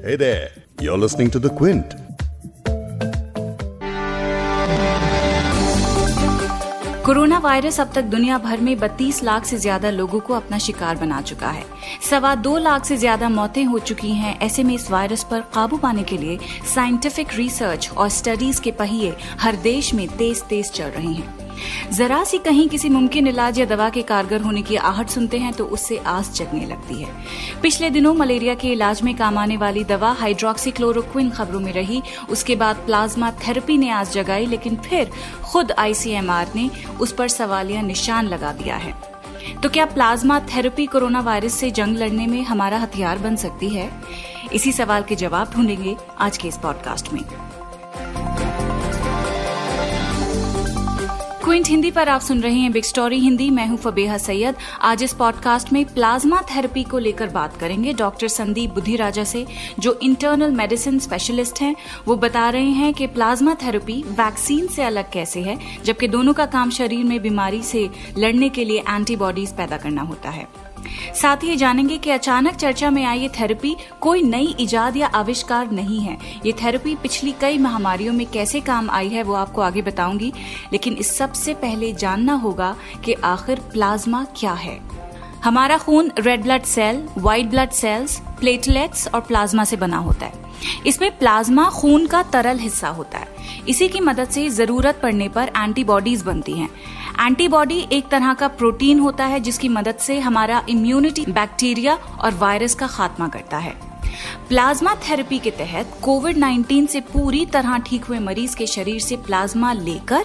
Hey there, you're listening to The Quint. Coronavirus अब तक दुनिया भर में 32 लाख से ज़्यादा लोगों को अपना शिकार बना चुका है सवा दो लाख से ज़्यादा मौतें हो चुकी हैं ऐसे में इस वायरस पर काबू पाने के लिए साइंटिफिक रिसर्च और स्टडीज़ के पहिए हर देश में तेज तेज चल रहे हैं जरा सी कहीं किसी मुमकिन इलाज या दवा के कारगर होने की आहट सुनते हैं तो उससे आस जगने लगती है। पिछले दिनों मलेरिया के इलाज में काम आने वाली दवा हाइड्रोक्सीक्लोरोक्विन खबरों में रही। उसके बाद प्लाज्मा थेरेपी ने आस जगाई, लेकिन फिर खुद आईसीएमआर ने उस पर सवालिया निशान लगा दिया है। तो क्या प्लाज्मा थेरेपी कोरोना वायरस से जंग लड़ने में हमारा हथियार बन सकती है? इसी सवाल के जवाब ढूंढेंगे आज के इस पॉडकास्ट में। क्विंट हिंदी पर आप सुन रहे हैं बिग स्टोरी हिंदी। मैं हूँ फबेहा सैयद। आज इस पॉडकास्ट में प्लाज्मा थेरेपी को लेकर बात करेंगे डॉक्टर संदीप बुद्धि राजा से, जो इंटरनल मेडिसिन स्पेशलिस्ट हैं। वो बता रहे हैं कि प्लाज्मा थेरेपी वैक्सीन से अलग कैसे है, जबकि दोनों का काम शरीर में बीमारी से लड़ने के लिए एंटीबॉडीज पैदा करना होता है। साथ ही जानेंगे कि अचानक चर्चा में आई ये थेरेपी कोई नई इजाद या आविष्कार नहीं है। ये थेरेपी पिछली कई महामारियों में कैसे काम आई है वो आपको आगे बताऊँगी, लेकिन इस सबसे पहले जानना होगा कि आखिर प्लाज्मा क्या है। हमारा खून red blood cell white blood cells platelets और प्लाज्मा से बना होता है। इसमें प्लाज्मा खून का तरल हिस्सा होता है। इसी की मदद से ज़रूरत पड़ने पर एंटीबॉडीज बनती हैं। एंटीबॉडी एक तरह का प्रोटीन होता है, जिसकी मदद से हमारा इम्यूनिटी बैक्टीरिया और वायरस का खात्मा करता है। प्लाज्मा थेरेपी के तहत कोविड 19 से पूरी तरह ठीक हुए मरीज़ के शरीर से प्लाज्मा लेकर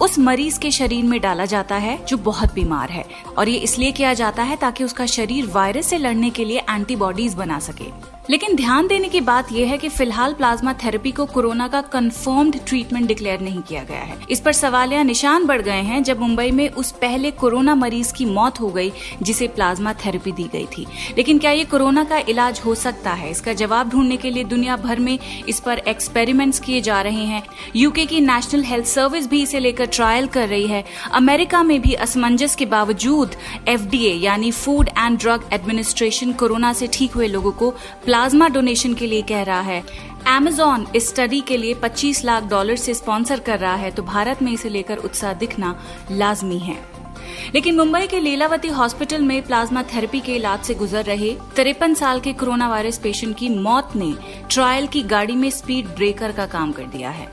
उस मरीज़ के शरीर में डाला जाता है, जो बहुत बीमार है। और ये इसलिए किया जाता है ताकि उसका शरीर वायरस से लड़ने के लिए एंटीबॉडीज बना सके। लेकिन ध्यान देने की बात यह है कि फ़िलहाल प्लाज्मा थेरेपी को कोरोना का कंफर्म्ड ट्रीटमेंट डिक्लेयर नहीं किया गया है। इस पर सवालिया निशान बढ़ गए हैं जब मुंबई में उस पहले कोरोना मरीज़ की मौत हो गई, जिसे प्लाज्मा थेरेपी दी गई थी। लेकिन क्या ये कोरोना का इलाज हो सकता है? इसका जवाब ढूँढने के लिए दुनिया भर में इस पर एक्सपेरिमेंट्स किए जा रहे हैं। यूके की नेशनल हेल्थ सर्विस भी इसे लेकर ट्रायल कर रही है। अमेरिका में भी असमंजस के बावजूद एफडीए यानी food and drug administration corona से ठीक हुए लोगों को प्लाज्मा डोनेशन के लिए कह रहा है। एमेजॉन इस स्टडी के लिए 25 लाख डॉलर से स्पॉन्सर कर रहा है तो भारत में इसे लेकर उत्साह दिखना लाजमी है। लेकिन मुंबई के लीलावती हॉस्पिटल में प्लाज्मा थेरेपी के इलाज से गुजर रहे तिरपन साल के कोरोना वायरस पेशेंट की मौत ने ट्रायल की गाड़ी में स्पीड ब्रेकर का काम कर दिया है।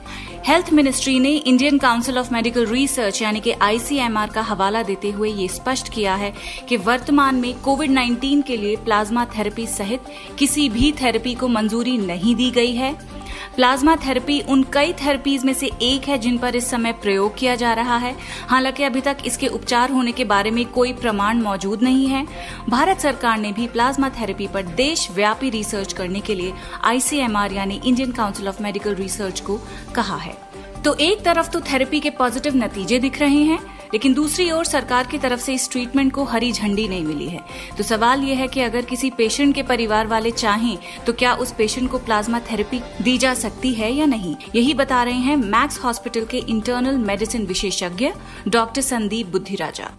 हेल्थ मिनिस्ट्री ने Indian council of medical research यानी कि आईसीएमआर का हवाला देते हुए ये स्पष्ट किया है कि वर्तमान में कोविड 19 के लिए प्लाज्मा थेरेपी सहित किसी भी थेरेपी को मंजूरी नहीं दी गई है। प्लाज्मा थेरेपी उन कई थेरेपीज में से एक है जिन पर इस समय प्रयोग किया जा रहा है। हालाँकि अभी तक इसके उपचार होने के बारे में कोई प्रमाण मौजूद नहीं है। भारत सरकार ने भी प्लाज्मा थेरेपी पर देशव्यापी रिसर्च करने के लिए आईसीएमआर यानी Indian council of medical research को कहा है। तो एक तरफ़ तो थेरेपी के पॉजिटिव नतीजे दिख रहे हैं लेकिन दूसरी ओर सरकार की तरफ़ से इस ट्रीटमेंट को हरी झंडी नहीं मिली है। तो सवाल यह है कि अगर किसी पेशेंट के परिवार वाले चाहें तो क्या उस पेशेंट को प्लाज्मा थेरेपी दी जा सकती है या नहीं? यही बता रहे हैं मैक्स हॉस्पिटल के इंटरनल मेडिसिन विशेषज्ञ डॉक्टर संदीप बुद्धिराजा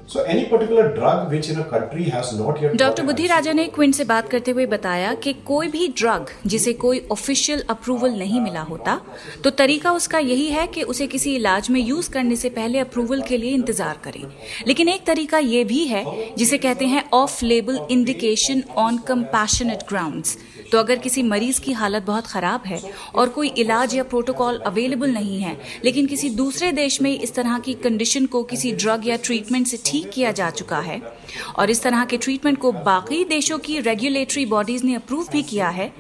डॉक्टर बुद्धिराजा ने क्विंट से बात करते हुए बताया कि कोई भी ड्रग जिसे कोई ऑफिशियल अप्रूवल नहीं मिला होता तो तरीका उसका यही है कि उसे किसी इलाज में यूज़ करने से पहले अप्रूवल के लिए इंतज़ार इंतज़ार करें। लेकिन एक तरीका यह भी है, जिसे कहते हैं off label indication on compassionate grounds तो अगर किसी मरीज़ की हालत बहुत खराब है और कोई इलाज या प्रोटोकॉल अवेलेबल नहीं है, लेकिन किसी दूसरे देश में इस तरह की कंडीशन को किसी ड्रग या ट्रीटमेंट से ठीक किया जा चुका है और इस तरह के ट्रीटमेंट को बाकी देशों की रेगुलेटरी बॉडीज ने अप्रूव भी किया है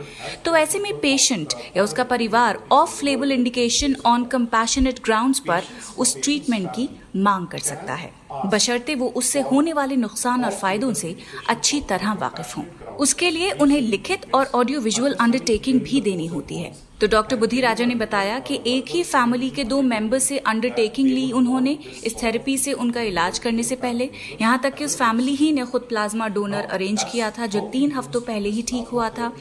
तो ऐसे में पेशेंट या उसका परिवार off label indication on compassionate grounds पर उस ट्रीटमेंट की मांग कर सकता है। बशर्ते वो उससे होने वाले नुकसान और फायदों से अच्छी तरह वाकिफ हों। उसके लिए उन्हें लिखित और ऑडियो विजुअल अंडरटेकिंग भी देनी होती है। तो डॉक्टर बुद्धि राजा ने बताया कि एक ही फैमिली के दो मेंबर से अंडरटेकिंग ली उन्होंने इस थेरेपी से उनका इलाज करने से पहले। यहाँ तक कि उस फैमिली ही ने खुद प्लाज्मा डोनर अरेंज किया था, जो तीन हफ्तों पहले ही ठीक हुआ था।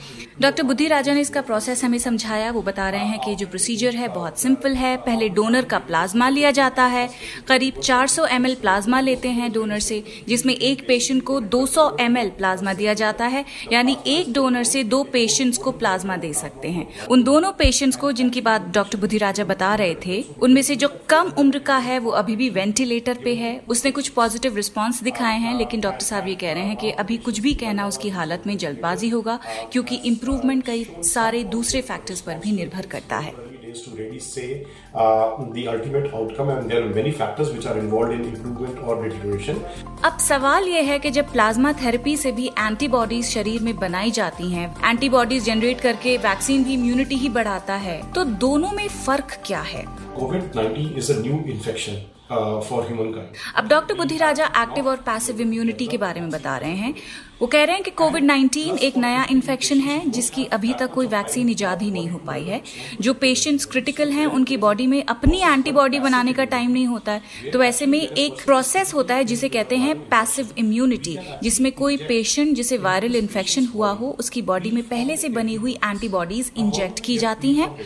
डॉक्टर बुद्धि राजा ने इसका प्रोसेस हमें समझाया। वो बता रहे हैं कि जो प्रोसीजर है बहुत सिंपल है। पहले डोनर का प्लाज्मा लिया जाता है। करीब 400 ml प्लाज्मा लेते हैं डोनर से, जिसमें एक पेशेंट को 200 ml प्लाज्मा दिया जाता है। यानी एक डोनर से दो पेशेंट्स को प्लाज्मा दे सकते हैं। उन दोनों पेशेंट्स को जिनकी बात डॉक्टर बुद्धि राजा बता रहे थे, उनमें से जो कम उम्र का है, वो अभी भी वेंटिलेटर पे है। उसने कुछ पॉजिटिव रिस्पांस दिखाए हैं, लेकिन डॉक्टर साहब ये कह रहे हैं कि अभी कुछ भी कहना उसकी हालत में जल्दबाजी होगा, क्योंकि इम्प्रूवमेंट कई सारे दूसरे फैक्टर्स पर भी निर्भर करता है। To really say uh, the ultimate outcome and there are many factors which are involved in improvement or deterioration. अब सवाल यह है कि जब प्लाज्मा थेरेपी से भी एंटीबॉडीज शरीर में बनाई जाती हैं, एंटीबॉडीज जनरेट करके वैक्सीन भी इम्यूनिटी ही बढ़ाता है तो दोनों में फ़र्क क्या है? Covid 19 is a new infection for human अब डॉक्टर बुद्धि राजा एक्टिव और पैसिव इम्यूनिटी के बारे में बता रहे हैं। वो कह रहे हैं कि कोविड 19 एक नया इन्फेक्शन है, जिसकी अभी तक कोई वैक्सीन इजाद ही नहीं हो पाई है। जो पेशेंट्स क्रिटिकल हैं, उनकी बॉडी में अपनी एंटीबॉडी बनाने का टाइम नहीं होता है। तो ऐसे में एक प्रोसेस होता है, जिसे कहते हैं पैसिव इम्यूनिटी जिसमें कोई पेशेंट जिसे वायरल इन्फेक्शन हुआ हो, उसकी बॉडी में पहले से बनी हुई एंटीबॉडीज इंजेक्ट की जाती हैं।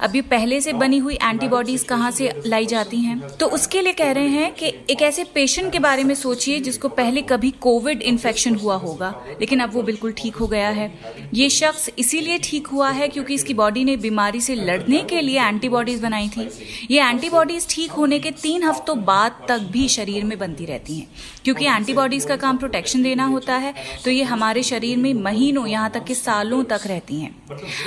अब ये पहले से बनी हुई एंटीबॉडीज कहाँ से लाई जाती हैं? तो उसके लिए कह रहे हैं कि एक ऐसे पेशेंट के बारे में सोचिए, जिसको पहले कभी कोविड इन्फेक्शन हुआ हो। होगा, लेकिन अब वो बिल्कुल ठीक हो गया है। ये शख्स इसीलिए ठीक हुआ है क्योंकि इसकी बॉडी ने बीमारी से लड़ने के लिए एंटीबॉडीज बनाई थी। ये एंटीबॉडीज ठीक होने के तीन हफ्तों बाद तक भी शरीर में बनती रहती हैं। क्योंकि एंटीबॉडीज का काम प्रोटेक्शन देना होता है तो ये हमारे शरीर में महीनों, यहाँ तक कि सालों तक रहती हैं।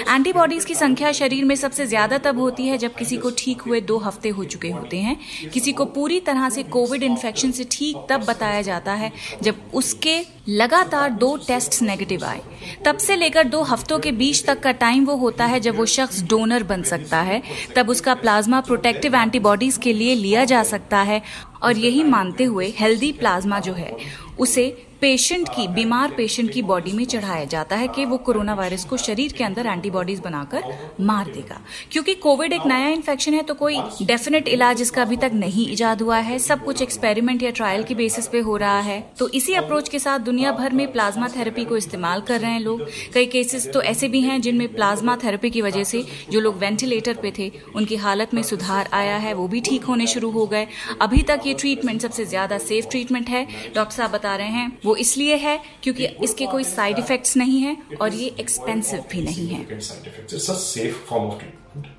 एंटीबॉडीज की संख्या शरीर में सबसे ज़्यादा तब होती है जब किसी को ठीक हुए दो हफ़्ते हो चुके होते हैं। किसी को पूरी तरह से कोविड इन्फेक्शन से ठीक तब बताया जाता है जब उसके लगातार दो टेस्ट नेगेटिव आए। तब से लेकर दो हफ्तों के बीच तक का टाइम वो होता है जब वो शख्स डोनर बन सकता है। तब उसका प्लाज्मा प्रोटेक्टिव एंटीबॉडीज के लिए लिया जा सकता है और यही मानते हुए हेल्दी प्लाज्मा जो है, उसे पेशेंट की, बीमार पेशेंट की बॉडी में चढ़ाया जाता है कि वो कोरोना वायरस को शरीर के अंदर एंटीबॉडीज बनाकर मार देगा। क्योंकि कोविड एक नया इन्फेक्शन है तो कोई डेफिनेट इलाज इसका अभी तक नहीं इजाद हुआ है। सब कुछ एक्सपेरिमेंट या ट्रायल की बेसिस पे हो रहा है। तो इसी अप्रोच के साथ दुनिया भर में प्लाज्मा थेरेपी को इस्तेमाल कर रहे हैं लोग। कई केसेस तो ऐसे भी हैं जिनमें प्लाज्मा थेरेपी की वजह से जो लोग वेंटिलेटर पे थे, उनकी हालत में सुधार आया है, वो भी ठीक होने शुरू हो गए। अभी तक ये ट्रीटमेंट सबसे ज़्यादा सेफ़ ट्रीटमेंट है। डॉक्टर साहब बता रहे हैं वो इसलिए है क्योंकि इसके कोई साइड इफेक्ट्स नहीं है और ये एक्सपेंसिव भी नहीं है।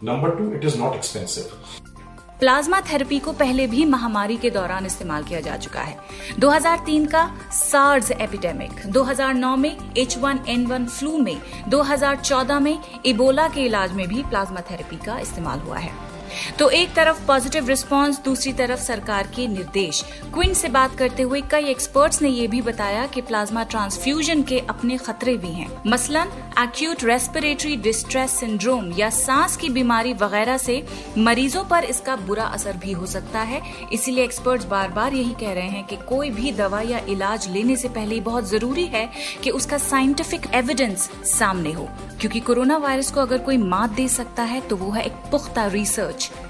Number two it is not expensive plasma therapy को पहले भी महामारी के दौरान इस्तेमाल किया जा चुका है। 2003 का सार्स एपिडेमिक 2009 में H1N1 फ्लू में 2014 में इबोला के इलाज में भी प्लाज्मा थेरेपी का इस्तेमाल हुआ है। तो एक तरफ़ पॉजिटिव रिस्पांस दूसरी तरफ़ सरकार के निर्देश। क्विंट से बात करते हुए कई एक्सपर्ट्स ने ये भी बताया कि प्लाज्मा ट्रांसफ्यूजन के अपने खतरे भी हैं। मसलन एक्यूट रेस्पिरेटरी डिस्ट्रेस सिंड्रोम या सांस की बीमारी वगैरह से मरीजों पर इसका बुरा असर भी हो सकता है। इसीलिए एक्सपर्ट्स बार बार यही कह रहे हैं कि कोई भी दवा या इलाज लेने से पहले बहुत ज़रूरी है कि उसका साइंटिफिक एविडेंस सामने हो। क्योंकि कोरोना वायरस को अगर कोई मात दे सकता है तो वो है एक पुख्ता रिसर्च